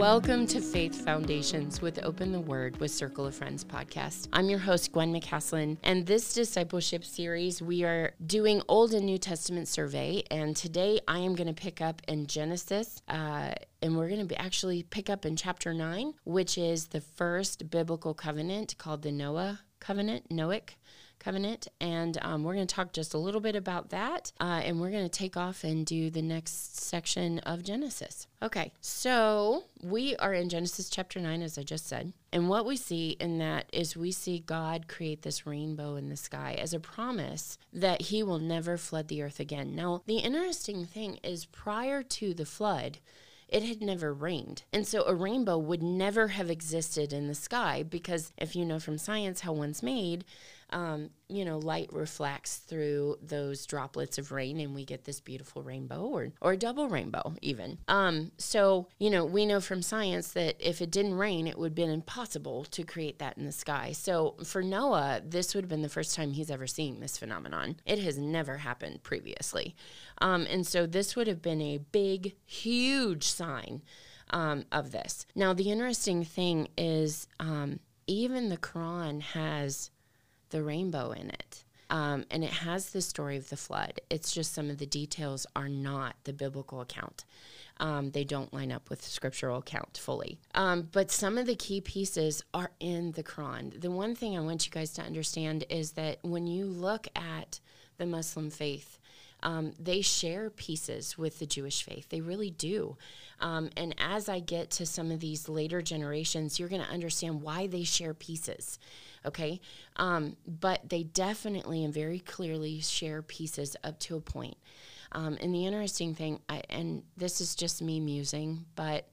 Welcome to Faith Foundations with Open the Word with Circle of Friends podcast. I'm your host, Gwen McCaslin, and this discipleship series, we are doing Old and New Testament survey. And today I am going to pick up in Genesis, uh, and we're going to actually pick up in chapter 9, which is the first biblical covenant called the Noah covenant, Noahic covenant. And um, we're going to talk just a little bit about that. Uh, and we're going to take off and do the next section of Genesis. Okay, so we are in Genesis chapter 9, as I just said. And what we see in that is we see God create this rainbow in the sky as a promise that he will never flood the earth again. Now, the interesting thing is prior to the flood, it had never rained. And so a rainbow would never have existed in the sky because if you know from science how one's made, um, you know, light reflects through those droplets of rain and we get this beautiful rainbow or, or double rainbow, even. Um, so, you know, we know from science that if it didn't rain, it would have been impossible to create that in the sky. So for Noah, this would have been the first time he's ever seen this phenomenon. It has never happened previously. Um, and so this would have been a big, huge sign um, of this. Now, the interesting thing is, um, even the Quran has the rainbow in it. Um, and it has the story of the flood. It's just some of the details are not the biblical account. Um, they don't line up with the scriptural account fully. Um, but some of the key pieces are in the Quran. The one thing I want you guys to understand is that when you look at the Muslim faith, um, they share pieces with the Jewish faith. They really do. Um, and as I get to some of these later generations, you're going to understand why they share pieces. Okay. Um, but they definitely and very clearly share pieces up to a point. Um, and the interesting thing, I, and this is just me musing, but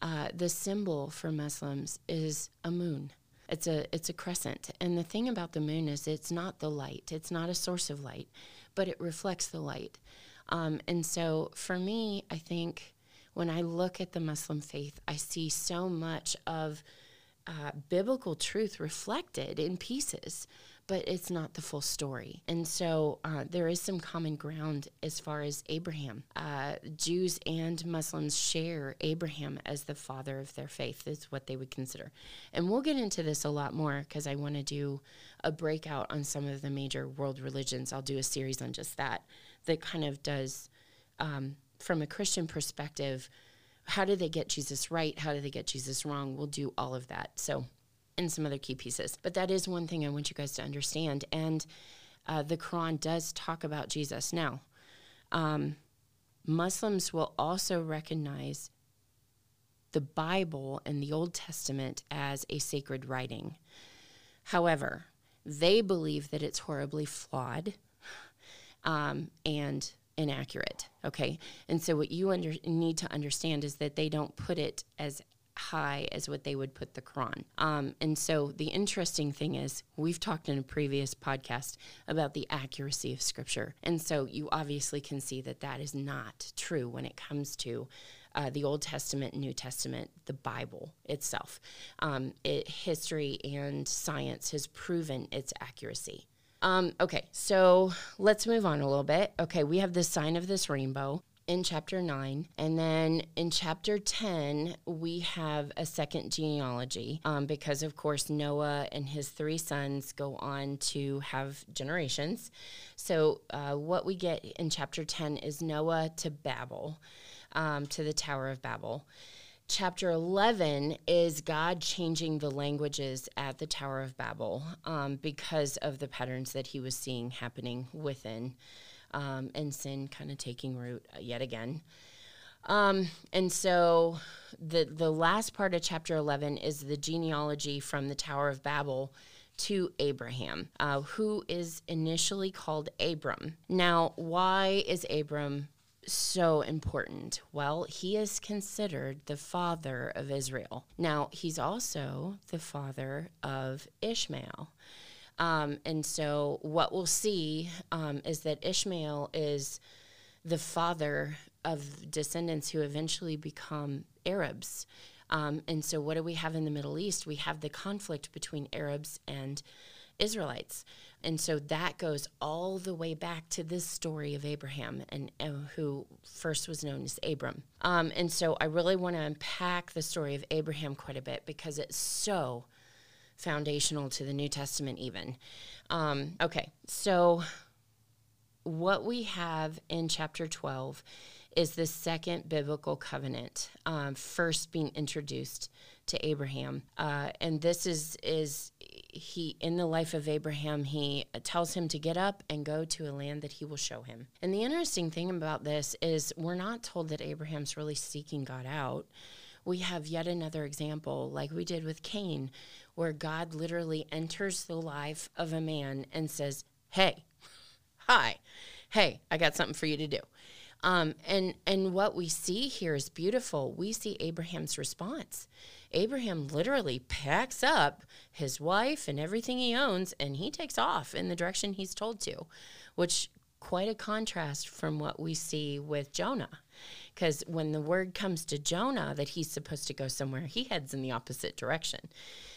uh, the symbol for Muslims is a moon. It's a it's a crescent, and the thing about the moon is it's not the light. It's not a source of light but it reflects the light. Um, and so for me, I think when I look at the Muslim faith, I see so much of uh, biblical truth reflected in pieces, but it's not the full story. And so uh, there is some common ground as far as Abraham. Uh, Jews and Muslims share Abraham as the father of their faith, is what they would consider. And we'll get into this a lot more because I want to do a breakout on some of the major world religions. I'll do a series on just that, that kind of does, um, from a Christian perspective, how do they get Jesus right? How do they get Jesus wrong? We'll do all of that. So, and some other key pieces. But that is one thing I want you guys to understand. And uh, the Quran does talk about Jesus. Now, um, Muslims will also recognize the Bible and the Old Testament as a sacred writing. However, they believe that it's horribly flawed um, and inaccurate. Okay. And so, what you under, need to understand is that they don't put it as high as what they would put the Quran. Um, and so the interesting thing is, we've talked in a previous podcast about the accuracy of Scripture. And so you obviously can see that that is not true when it comes to uh, the Old Testament, New Testament, the Bible itself. Um, it, history and science has proven its accuracy. Um, okay, so let's move on a little bit. Okay, we have the sign of this rainbow in chapter 9. And then in chapter 10, we have a second genealogy um, because, of course, Noah and his three sons go on to have generations. So, uh, what we get in chapter 10 is Noah to Babel, um, to the Tower of Babel. Chapter 11 is God changing the languages at the Tower of Babel um, because of the patterns that he was seeing happening within um, and sin kind of taking root yet again. Um, and so the the last part of chapter 11 is the genealogy from the Tower of Babel to Abraham, uh, who is initially called Abram. Now, why is Abram so important? Well, he is considered the father of Israel. Now, he's also the father of Ishmael. Um, and so what we'll see um, is that Ishmael is the father of descendants who eventually become Arabs. Um, and so what do we have in the Middle East? We have the conflict between Arabs and Israelites. And so that goes all the way back to this story of Abraham and, and who first was known as Abram. Um, and so I really want to unpack the story of Abraham quite a bit because it's so foundational to the New Testament, even. Um, okay, so what we have in chapter 12 is the second biblical covenant, um, first being introduced to Abraham. Uh, and this is is he in the life of Abraham, he tells him to get up and go to a land that he will show him. And the interesting thing about this is we're not told that Abraham's really seeking God out. We have yet another example, like we did with Cain, where God literally enters the life of a man and says, Hey, hi, hey, I got something for you to do. Um, and and what we see here is beautiful. We see Abraham's response. Abraham literally packs up his wife and everything he owns, and he takes off in the direction he's told to, which quite a contrast from what we see with Jonah. Because when the word comes to Jonah that he's supposed to go somewhere, he heads in the opposite direction.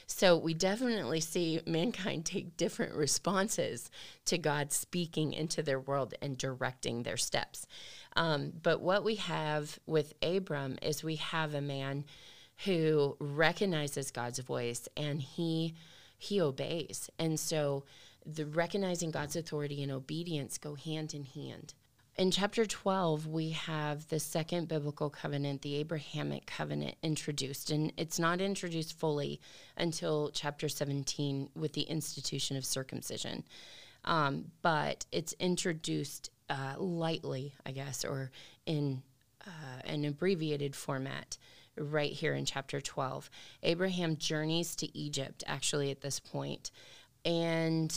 So we definitely see mankind take different responses to God speaking into their world and directing their steps. Um, but what we have with Abram is we have a man who recognizes God's voice and he he obeys. And so the recognizing God's authority and obedience go hand in hand. In chapter 12, we have the second biblical covenant, the Abrahamic covenant, introduced. And it's not introduced fully until chapter 17 with the institution of circumcision. Um, but it's introduced uh, lightly, I guess, or in uh, an abbreviated format right here in chapter 12. Abraham journeys to Egypt, actually, at this point. And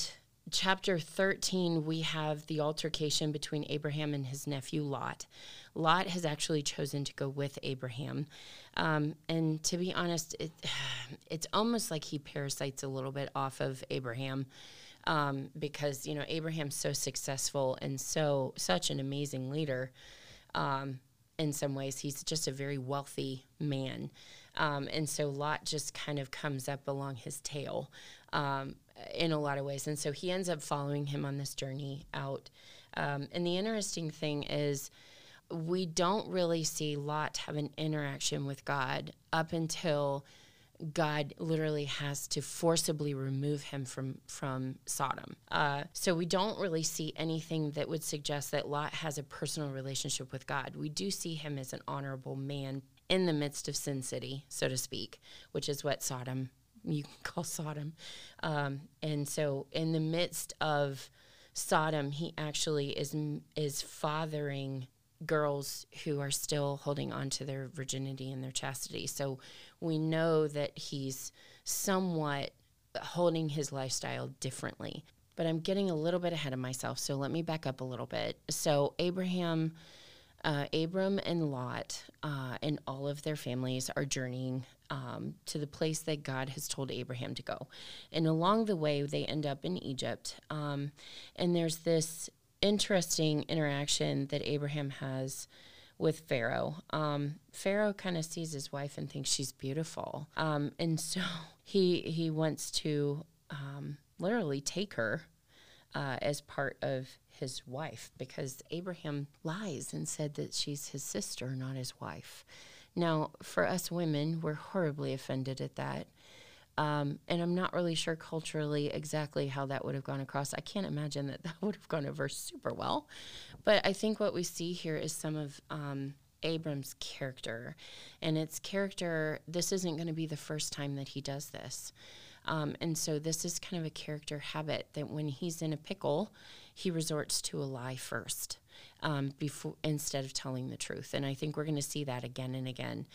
chapter 13, we have the altercation between Abraham and his nephew Lot. Lot has actually chosen to go with Abraham. Um, and to be honest, it, it's almost like he parasites a little bit off of Abraham. Um, because you know Abraham's so successful and so such an amazing leader. Um, in some ways, he's just a very wealthy man, um, and so Lot just kind of comes up along his tail. Um, in a lot of ways. And so he ends up following him on this journey out. Um, and the interesting thing is, we don't really see Lot have an interaction with God up until God literally has to forcibly remove him from from Sodom. Uh, so we don't really see anything that would suggest that Lot has a personal relationship with God. We do see him as an honorable man in the midst of Sin City, so to speak, which is what Sodom you can call Sodom. Um, and so, in the midst of Sodom, he actually is is fathering girls who are still holding on to their virginity and their chastity. So we know that he's somewhat holding his lifestyle differently. But I'm getting a little bit ahead of myself, so let me back up a little bit. So Abraham uh, Abram and Lot uh, and all of their families are journeying um, to the place that God has told Abraham to go. And along the way, they end up in Egypt. Um, and there's this interesting interaction that Abraham has with Pharaoh. Um, Pharaoh kind of sees his wife and thinks she's beautiful. Um, and so he, he wants to um, literally take her uh, as part of his wife because Abraham lies and said that she's his sister, not his wife. Now, for us women, we're horribly offended at that. Um, and I'm not really sure culturally exactly how that would have gone across. I can't imagine that that would have gone over super well. But I think what we see here is some of um, Abram's character. And its character, this isn't going to be the first time that he does this. Um, and so this is kind of a character habit that when he's in a pickle, he resorts to a lie first um, before instead of telling the truth. And I think we're going to see that again and again.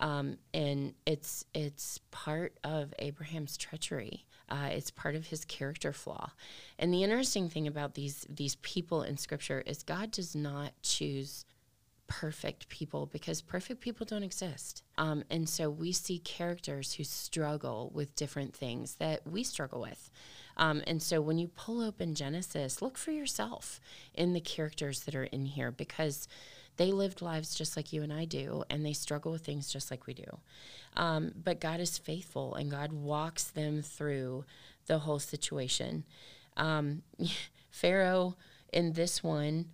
Um, and it's it's part of Abraham's treachery. Uh, it's part of his character flaw. And the interesting thing about these these people in Scripture is God does not choose perfect people because perfect people don't exist. Um, and so we see characters who struggle with different things that we struggle with. Um, and so when you pull open Genesis, look for yourself in the characters that are in here because they lived lives just like you and I do, and they struggle with things just like we do. Um, but God is faithful, and God walks them through the whole situation. Um, Pharaoh in this one,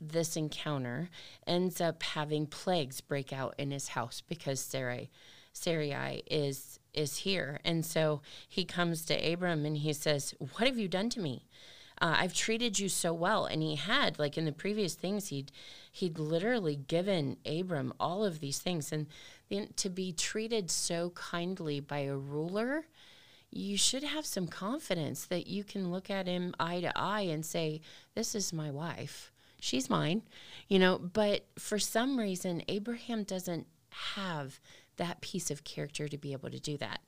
this encounter, ends up having plagues break out in his house because Sarai, Sarai is is here, and so he comes to Abram and he says, "What have you done to me? Uh, I've treated you so well." And he had, like in the previous things, he'd he'd literally given Abram all of these things, and then to be treated so kindly by a ruler you should have some confidence that you can look at him eye to eye and say, This is my wife. She's mine, you know. But for some reason, Abraham doesn't have that piece of character to be able to do that,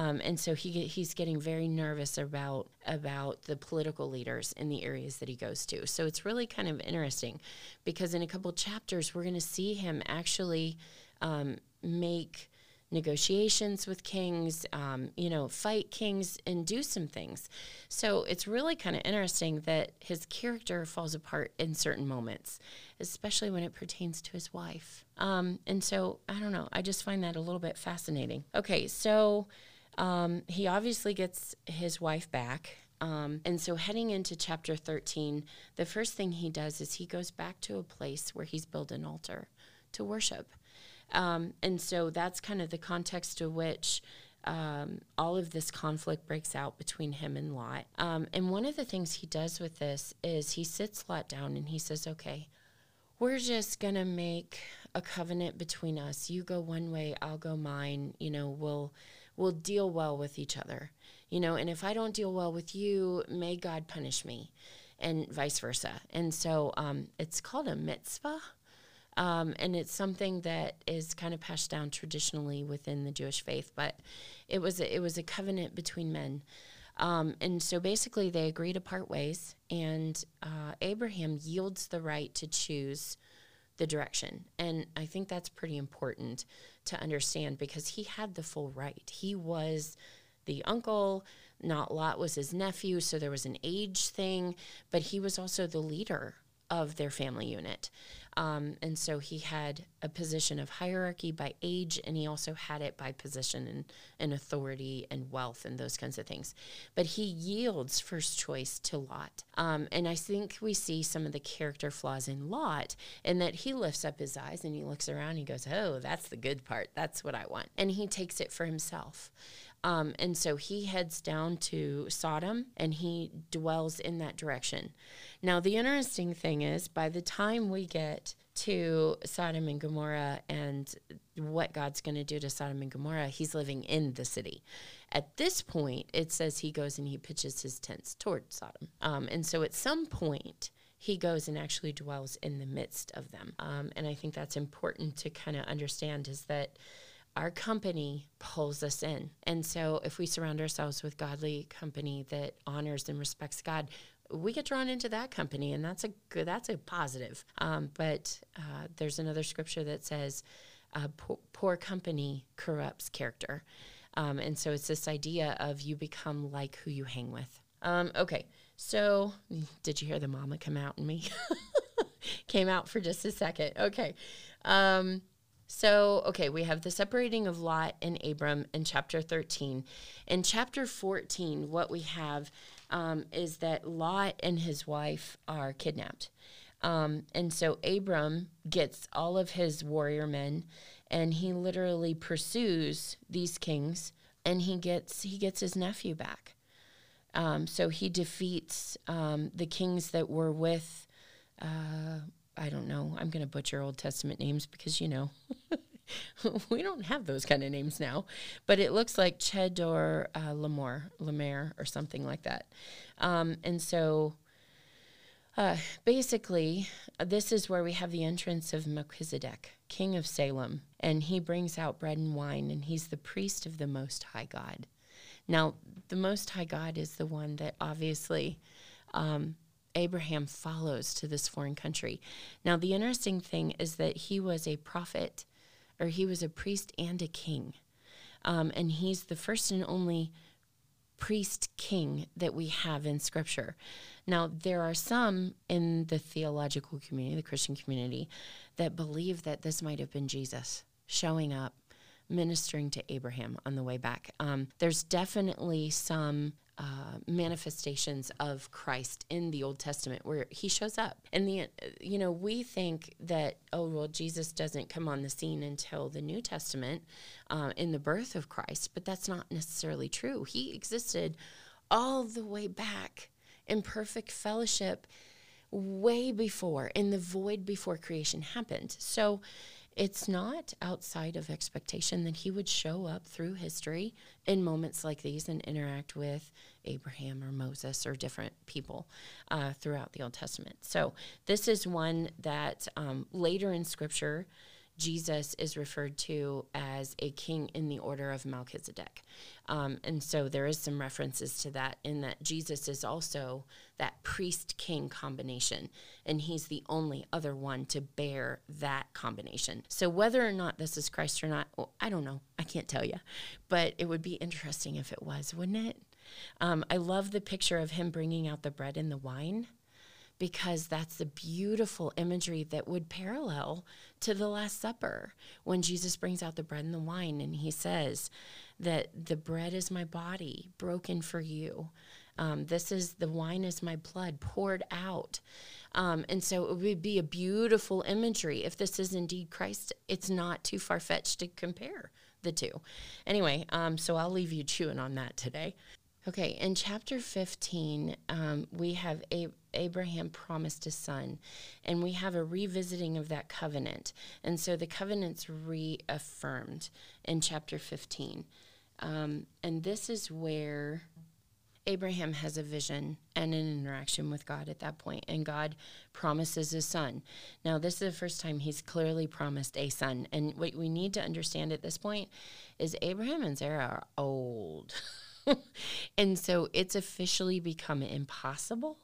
um, and so he he's getting very nervous about about the political leaders in the areas that he goes to. So it's really kind of interesting, because in a couple chapters we're going to see him actually um, make negotiations with kings, um, you know, fight kings and do some things. So it's really kind of interesting that his character falls apart in certain moments, especially when it pertains to his wife. Um, and so I don't know, I just find that a little bit fascinating. Okay, so um, he obviously gets his wife back. Um, and so, heading into chapter 13, the first thing he does is he goes back to a place where he's built an altar to worship. Um, and so that's kind of the context to which um, all of this conflict breaks out between him and Lot. Um, and one of the things he does with this is he sits Lot down and he says, Okay, we're just going to make a covenant between us. You go one way, I'll go mine. You know, we'll we'll deal well with each other. You know, and if I don't deal well with you, may God punish me, and vice versa. And so um, it's called a Mizpah. Um, and it's something that is kind of passed down traditionally within the Jewish faith, but it was a, it was a covenant between men. Um, and so basically, they agree to part ways, and uh, Abraham yields the right to choose the direction. And I think that's pretty important to understand because he had the full right. He was the uncle, not Lot was his nephew, so there was an age thing, but he was also the leader of their family unit. Um, and so he had a position of hierarchy by age, and he also had it by position and, and authority and wealth and those kinds of things. But he yields first choice to Lot. Um, and I think we see some of the character flaws in Lot in that he lifts up his eyes and he looks around and he goes, Oh, that's the good part. That's what I want. And he takes it for himself. Um, and so he heads down to Sodom and he dwells in that direction. Now, the interesting thing is, by the time we get to Sodom and Gomorrah and what God's going to do to Sodom and Gomorrah, he's living in the city. At this point, it says he goes and he pitches his tents toward Sodom. Um, and so at some point, he goes and actually dwells in the midst of them. Um, and I think that's important to kind of understand is that our company pulls us in. And so if we surround ourselves with godly company that honors and respects God, we get drawn into that company, and that's a good, that's a positive. Um, but uh, there's another scripture that says, uh, poor, poor, company corrupts character. Um, and so it's this idea of you become like who you hang with. Um, okay, so did you hear the mama come out in me? Came out for just a second. Okay. Um, so, okay, we have the separating of Lot and Abram in chapter 13. In chapter 14, what we have um, is that Lot and his wife are kidnapped. Um, and so Abram gets all of his warrior men and he literally pursues these kings and he gets he gets his nephew back. Um, so he defeats um, the kings that were with uh, I don't know. I'm going to butcher Old Testament names because you know we don't have those kind of names now, but it looks like Chedor uh, Lamor, Lamer, or something like that. Um, and so uh, basically, uh, this is where we have the entrance of Melchizedek, king of Salem, and he brings out bread and wine, and he's the priest of the Most High God. Now, the Most High God is the one that obviously um, Abraham follows to this foreign country. Now, the interesting thing is that he was a prophet or he was a priest and a king. Um, and he's the first and only priest king that we have in scripture. Now, there are some in the theological community, the Christian community, that believe that this might have been Jesus showing up, ministering to Abraham on the way back. Um, there's definitely some uh, manifestations of Christ in the Old Testament where he shows up. And the you know we think that oh well Jesus doesn't come on the scene until the New Testament uh, in the birth of Christ, but that's not necessarily true. He existed all the way back in perfect fellowship way before in the void before creation happened. So it's not outside of expectation that he would show up through history in moments like these and interact with Abraham or Moses or different people uh, throughout the Old Testament. So, this is one that um, later in Scripture, Jesus is referred to as a king in the order of Melchizedek. Um, and so there is some references to that in that Jesus is also that priest king combination, and he's the only other one to bear that combination. So whether or not this is Christ or not, well, I don't know. I can't tell you. But it would be interesting if it was, wouldn't it? Um, I love the picture of him bringing out the bread and the wine because that's the beautiful imagery that would parallel to the Last Supper when Jesus brings out the bread and the wine and he says that the bread is my body broken for you. Um, this is the wine is my blood poured out. Um, and so it would be a beautiful imagery. If this is indeed Christ, it's not too far fetched to compare the two. Anyway, um, so I'll leave you chewing on that today. Okay, in chapter 15, um, we have a- Abraham promised a son, and we have a revisiting of that covenant. And so the covenant's reaffirmed in chapter 15. Um, and this is where Abraham has a vision and an interaction with God at that point, and God promises a son. Now, this is the first time he's clearly promised a son. And what we need to understand at this point is Abraham and Sarah are old. and so it's officially become impossible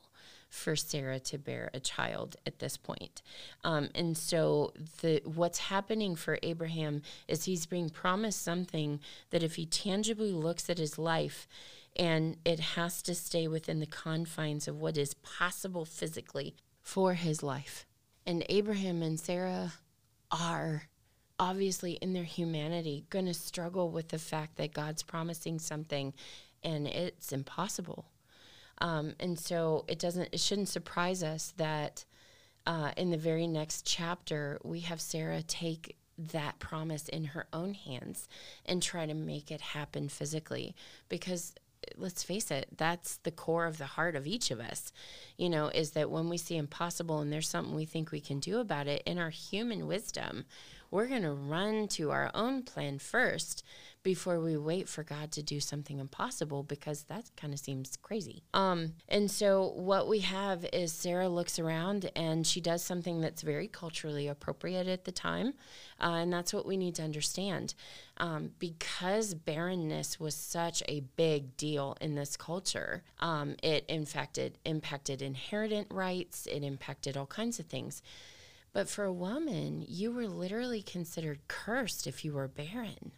for Sarah to bear a child at this point. Um, and so the what's happening for Abraham is he's being promised something that if he tangibly looks at his life and it has to stay within the confines of what is possible physically for his life. And Abraham and Sarah are obviously in their humanity going to struggle with the fact that God's promising something and it's impossible. Um, and so it doesn't it shouldn't surprise us that uh, in the very next chapter we have Sarah take that promise in her own hands and try to make it happen physically because let's face it, that's the core of the heart of each of us, you know, is that when we see impossible and there's something we think we can do about it, in our human wisdom, we're going to run to our own plan first before we wait for God to do something impossible because that kind of seems crazy. Um, and so what we have is Sarah looks around and she does something that's very culturally appropriate at the time, uh, and that's what we need to understand. Um, because barrenness was such a big deal in this culture, um, it infected impacted inheritance rights. It impacted all kinds of things. But for a woman, you were literally considered cursed if you were barren.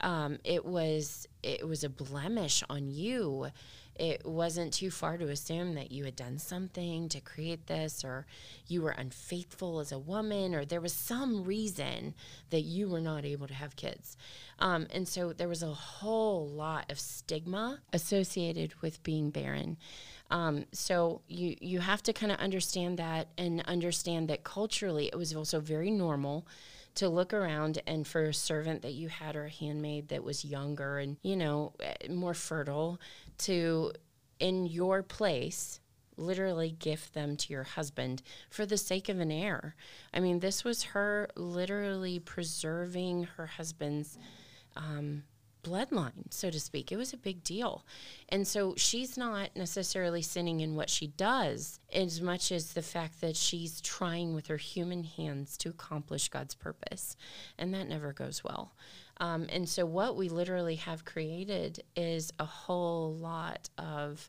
Um, it was it was a blemish on you. It wasn't too far to assume that you had done something to create this, or you were unfaithful as a woman, or there was some reason that you were not able to have kids. Um, and so there was a whole lot of stigma associated with being barren. Um, so you you have to kind of understand that and understand that culturally it was also very normal to look around and for a servant that you had or a handmaid that was younger and you know eh, more fertile to in your place literally gift them to your husband for the sake of an heir. I mean, this was her literally preserving her husband's um, bloodline, so to speak. It was a big deal. And so she's not necessarily sinning in what she does as much as the fact that she's trying with her human hands to accomplish God's purpose. And that never goes well. Um, and so what we literally have created is a whole lot of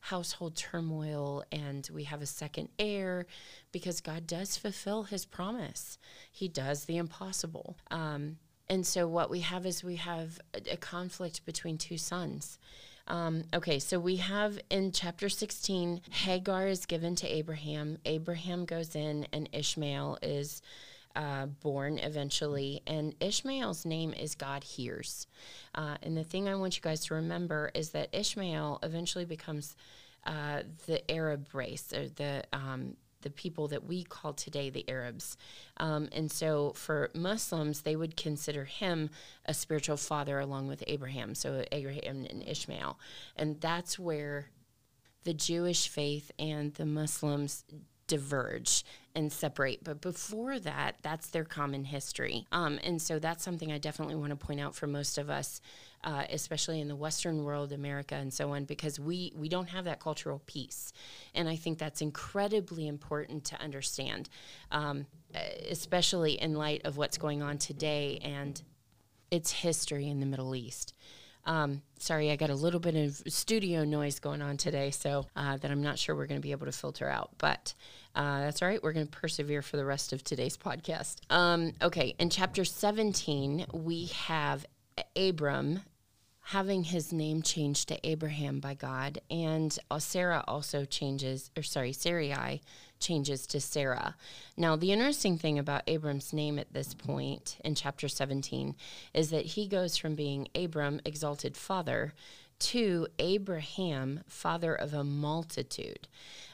household turmoil and we have a second heir because God does fulfill his promise. He does the impossible. Um, and so what we have is we have a, a conflict between two sons. Um, okay, so we have in chapter 16, Hagar is given to Abraham. Abraham goes in, and Ishmael is uh, born eventually, and Ishmael's name is God hears. Uh, and the thing I want you guys to remember is that Ishmael eventually becomes uh, the Arab race, or the um, the people that we call today the Arabs. Um, and so for Muslims, they would consider him a spiritual father along with Abraham, so Abraham and Ishmael. And that's where the Jewish faith and the Muslims diverge and separate. But before that, that's their common history. Um, and so that's something I definitely want to point out for most of us, uh, especially in the Western world, America, and so on, because we, we don't have that cultural piece. And I think that's incredibly important to understand, um, especially in light of what's going on today and its history in the Middle East. Um, sorry, I got a little bit of studio noise going on today, so uh, that I'm not sure we're going to be able to filter out. But uh, that's all right. We're going to persevere for the rest of today's podcast. Um, okay, in chapter 17, we have Abram having his name changed to Abraham by God, and Sarah also changes, or sorry, Sarai changes to Sarah. Now, the interesting thing about Abram's name at this point in chapter 17 is that he goes from being Abram, exalted father, to Abraham, father of a multitude.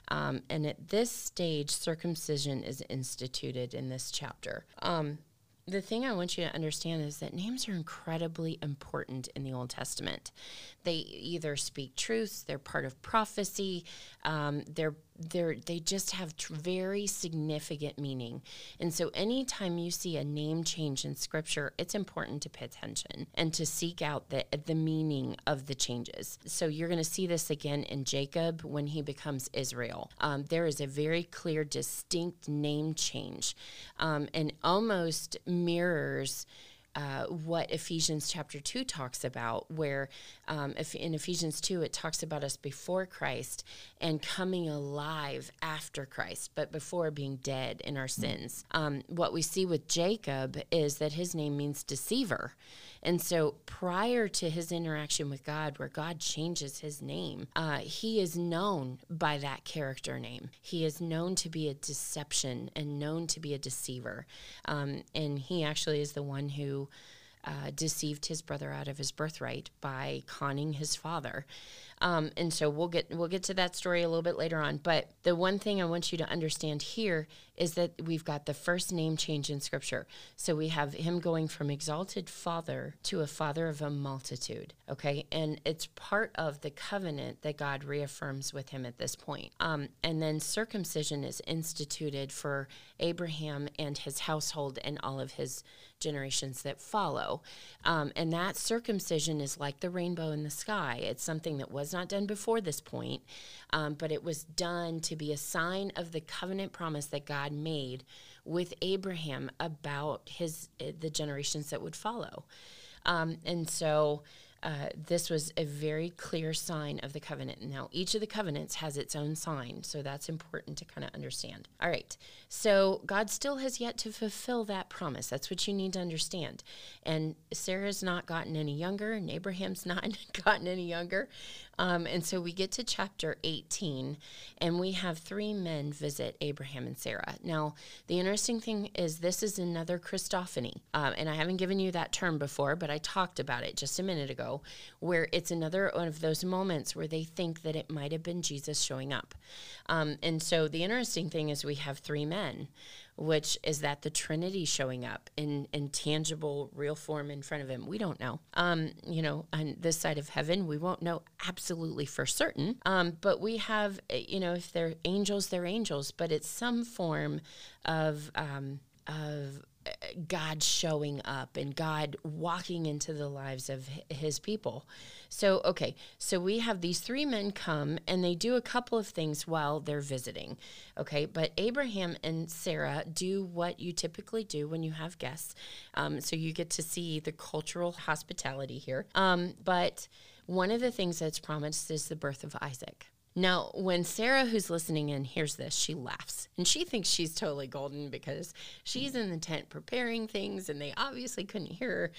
Um, and at this stage, circumcision is instituted in this chapter. Um, the thing I want you to understand is that names are incredibly important in the Old Testament. They either speak truths, they're part of prophecy, um, they're they're they just have tr- very significant meaning. And so anytime you see a name change in scripture, it's important to pay attention and to seek out the the meaning of the changes. So you're going to see this again in Jacob when he becomes Israel. Um, there is a very clear, distinct name change, um, and almost mirrors uh, what Ephesians chapter 2 talks about, where um, if in Ephesians 2 it talks about us before Christ and coming alive after Christ, but before being dead in our sins. Um, what we see with Jacob is that his name means deceiver. And so prior to his interaction with God, where God changes his name, uh, he is known by that character name. He is known to be a deception and known to be a deceiver. Um, and he actually is the one who. Uh, deceived his brother out of his birthright by conning his father. Um, and so we'll get we'll get to that story a little bit later on. But the one thing I want you to understand here is that we've got the first name change in Scripture. So we have him going from exalted father to a father of a multitude. Okay, and it's part of the covenant that God reaffirms with him at this point. Um, and then circumcision is instituted for Abraham and his household and all of his generations that follow. Um, and that circumcision is like the rainbow in the sky. It's something that was not done before this point, um, but it was done to be a sign of the covenant promise that God made with Abraham about his eh, the generations that would follow. Um, and so uh, this was a very clear sign of the covenant. Now, each of the covenants has its own sign, so that's important to kind of understand. All right, so God still has yet to fulfill that promise. That's what you need to understand. And Sarah's not gotten any younger, and Abraham's not gotten any younger. Um, and so we get to chapter 18, and we have three men visit Abraham and Sarah. Now, the interesting thing is, this is another Christophany. Um, and I haven't given you that term before, but I talked about it just a minute ago, where it's another one of those moments where they think that it might have been Jesus showing up. Um, and so the interesting thing is, we have three men which is that the Trinity showing up in, in tangible, real form in front of him. We don't know. Um, you know, on this side of heaven, we won't know absolutely for certain. Um, but we have, eh, you know, if they're angels, they're angels, but it's some form of um, of God showing up and God walking into the lives of his people. So, okay, so we have these three men come and they do a couple of things while they're visiting. Okay, but Abraham and Sarah do what you typically do when you have guests. Um, so you get to see the cultural hospitality here. Um, but one of the things that's promised is the birth of Isaac. Now, when Sarah, who's listening in, hears this, she laughs and she thinks she's totally golden because she's in the tent preparing things and they obviously couldn't hear her.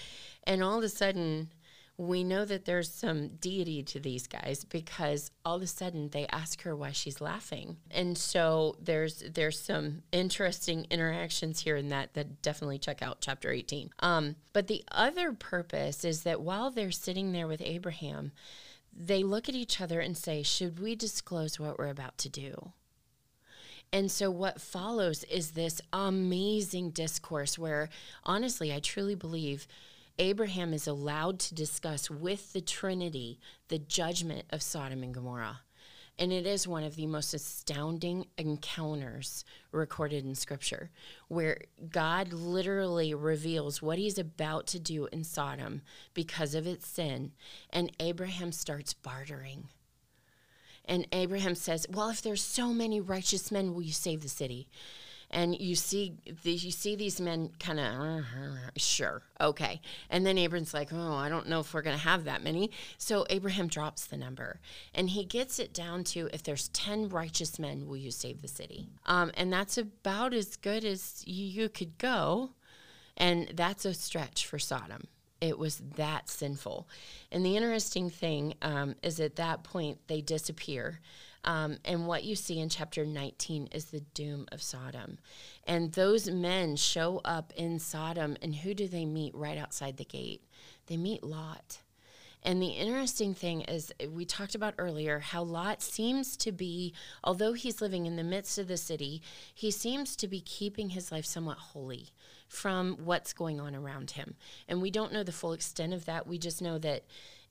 And all of a sudden, we know that there's some deity to these guys because all of a sudden they ask her why she's laughing. And so there's there's some interesting interactions here in that that definitely check out chapter 18. Um, but the other purpose is that while they're sitting there with Abraham, they look at each other and say, Should we disclose what we're about to do? And so, what follows is this amazing discourse where, honestly, I truly believe Abraham is allowed to discuss with the Trinity the judgment of Sodom and Gomorrah. And it is one of the most astounding encounters recorded in Scripture, where God literally reveals what he's about to do in Sodom because of its sin. And Abraham starts bartering. And Abraham says, Well, if there's so many righteous men, will you save the city? And you see you see these men kind of sure okay. And then abraham's like oh i don't know if we're going to have that many. So abraham drops the number and he gets it down to if there's 10 righteous men will you save the city? Um, and that's about as good as you could go and that's a stretch for sodom it was that sinful and the interesting thing um, is at that point they disappear um, and what you see in chapter 19 is the doom of Sodom. And those men show up in Sodom, and who do they meet right outside the gate? They meet Lot. And the interesting thing is, we talked about earlier how Lot seems to be, although he's living in the midst of the city, he seems to be keeping his life somewhat holy from what's going on around him. And we don't know the full extent of that. We just know that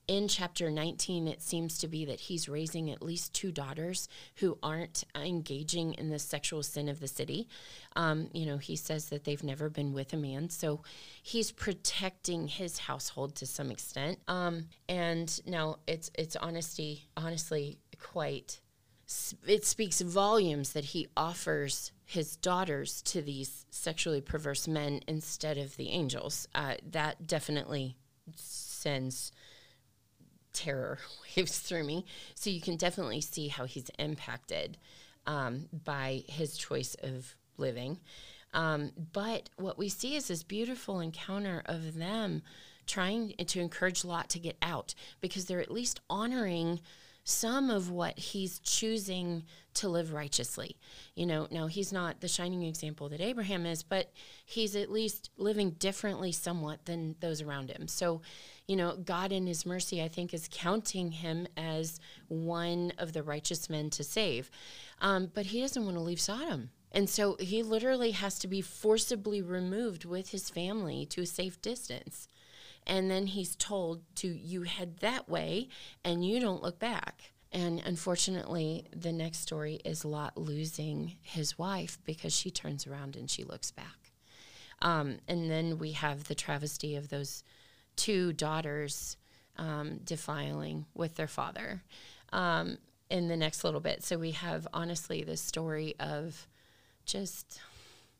in chapter 19, it seems to be that he's raising at least two daughters who aren't engaging in the sexual sin of the city. Um, you know, he says that they've never been with a man. So he's protecting his household to some extent. Um, and now it's, it's honesty, honestly quite, it speaks volumes that he offers his daughters to these sexually perverse men instead of the angels. Uh, that definitely sends terror waves through me. So you can definitely see how he's impacted um, by his choice of living. Um, but what we see is this beautiful encounter of them trying to encourage Lot to get out because they're at least honoring some of what he's choosing to live righteously. You know, now he's not the shining example that Abraham is, but he's at least living differently somewhat than those around him. So, you know, God in his mercy, I think, is counting him as one of the righteous men to save. Um, but he doesn't want to leave Sodom. And so he literally has to be forcibly removed with his family to a safe distance. And then he's told to, you head that way and you don't look back. And unfortunately, the next story is Lot losing his wife because she turns around and she looks back. Um, and then we have the travesty of those two daughters um, defiling with their father um, in the next little bit. So we have honestly the story of just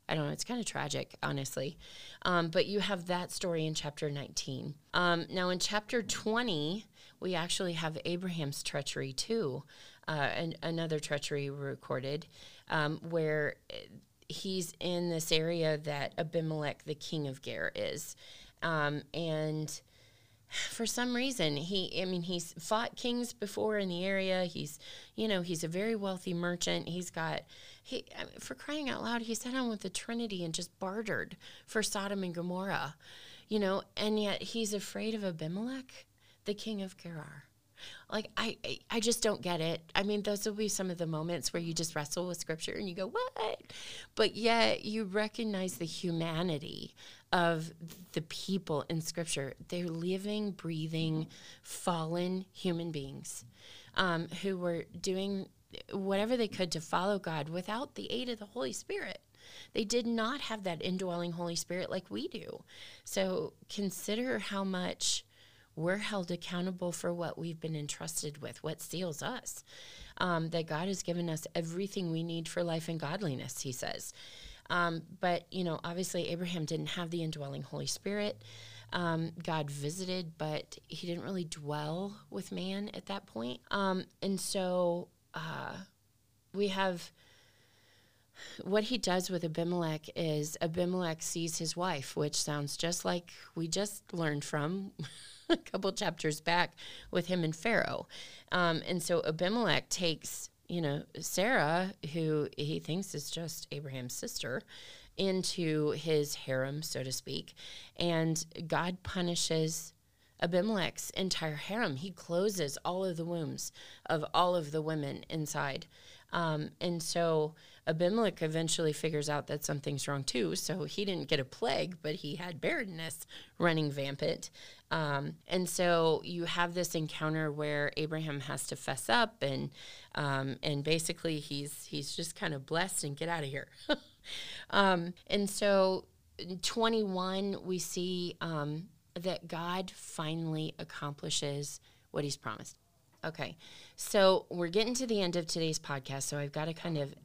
I don't know, it's kind of tragic, honestly. Um, but you have that story in chapter 19. Um, now, in chapter 20, we actually have Abraham's treachery too, uh, and another treachery recorded um, where he's in this area that Abimelech, the king of Ger, is. Um, and for some reason he i mean he's fought kings before in the area he's you know he's a very wealthy merchant he's got he for crying out loud he sat on with the trinity and just bartered for sodom and gomorrah you know and yet he's afraid of abimelech the king of gerar like I, I just don't get it. I mean, those will be some of the moments where you just wrestle with scripture and you go, "What?" But yet you recognize the humanity of the people in scripture. They're living, breathing, fallen human beings um, who were doing whatever they could to follow God without the aid of the Holy Spirit. They did not have that indwelling Holy Spirit like we do. So consider how much we're held accountable for what we've been entrusted with, what seals us. Um, that God has given us everything we need for life and godliness, he says. Um, but, you know, obviously Abraham didn't have the indwelling Holy Spirit. Um, God visited, but he didn't really dwell with man at that point. Um, and so uh, we have what he does with Abimelech is Abimelech sees his wife, which sounds just like we just learned from a couple chapters back with him and Pharaoh. Um, and so Abimelech takes, you know, Sarah, who he thinks is just Abraham's sister, into his harem, so to speak. And God punishes Abimelech's entire harem. He closes all of the wombs of all of the women inside. Um, and so Abimelech eventually figures out that something's wrong too. So he didn't get a plague, but he had barrenness running vampant. Um, and so you have this encounter where Abraham has to fess up, and um, and basically he's he's just kind of blessed and get out of here. um, and so, twenty one, we see um, that God finally accomplishes what He's promised. Okay, so we're getting to the end of today's podcast, so I've got to kind of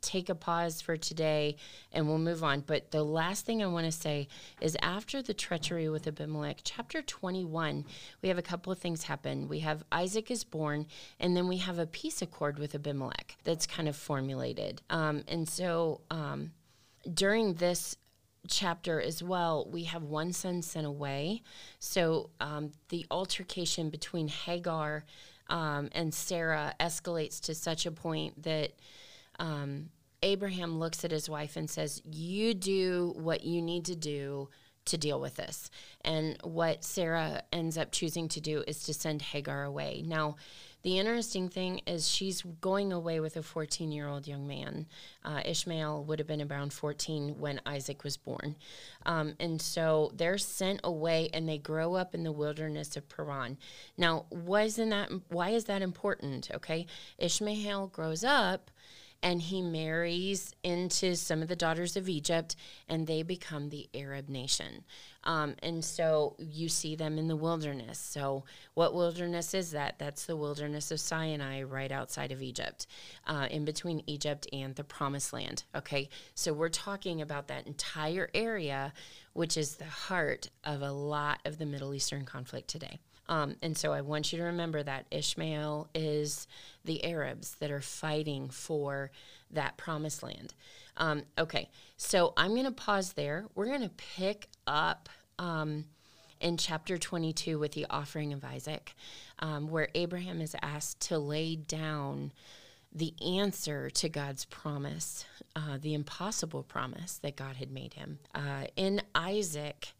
take a pause for today and we'll move on. But the last thing I want to say is after the treachery with Abimelech, chapter 21, we have a couple of things happen. We have Isaac is born, and then we have a peace accord with Abimelech that's kind of formulated. Um, and so um, during this chapter as well, we have one son sent away. So um, the altercation between Hagar um, and Sarah escalates to such a point that um, Abraham looks at his wife and says, You do what you need to do to deal with this. And what Sarah ends up choosing to do is to send Hagar away. Now, the interesting thing is she's going away with a 14 year old young man. Uh, Ishmael would have been around 14 when Isaac was born. Um, and so they're sent away and they grow up in the wilderness of Paran. Now, why, isn't that, why is that important? Okay. Ishmael grows up and he marries into some of the daughters of Egypt, and they become the Arab nation. Um, and so you see them in the wilderness. So, what wilderness is that? That's the wilderness of Sinai right outside of Egypt, uh, in between Egypt and the promised land. Okay, so we're talking about that entire area, which is the heart of a lot of the Middle Eastern conflict today. Um, and so I want you to remember that Ishmael is the Arabs that are fighting for that promised land. Um, okay, so I'm going to pause there. We're going to pick up um, in chapter 22 with the offering of Isaac, um, where Abraham is asked to lay down the answer to God's promise, uh, the impossible promise that God had made him. Uh, in Isaac,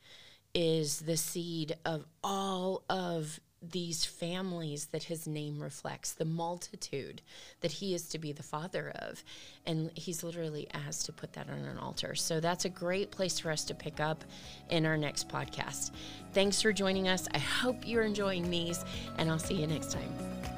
is the seed of all of these families that his name reflects, the multitude that he is to be the father of. And he's literally asked to put that on an altar. So that's a great place for us to pick up in our next podcast. Thanks for joining us. I hope you're enjoying these, and I'll see you next time.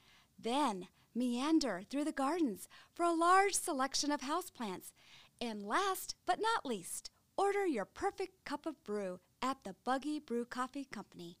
Then meander through the gardens for a large selection of houseplants. And last but not least, order your perfect cup of brew at the Buggy Brew Coffee Company.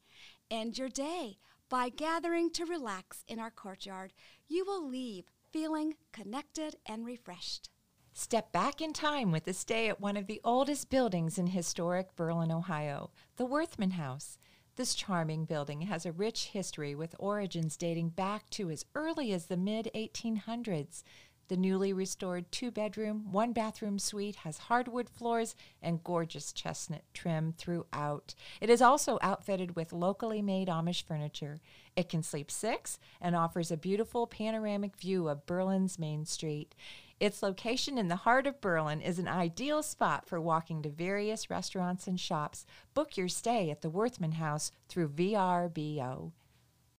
End your day by gathering to relax in our courtyard. You will leave feeling connected and refreshed. Step back in time with a stay at one of the oldest buildings in historic Berlin, Ohio, the Worthman House. This charming building has a rich history with origins dating back to as early as the mid 1800s. The newly restored two bedroom, one bathroom suite has hardwood floors and gorgeous chestnut trim throughout. It is also outfitted with locally made Amish furniture. It can sleep six and offers a beautiful panoramic view of Berlin's Main Street. Its location in the heart of Berlin is an ideal spot for walking to various restaurants and shops. Book your stay at the Worthman House through VRBO.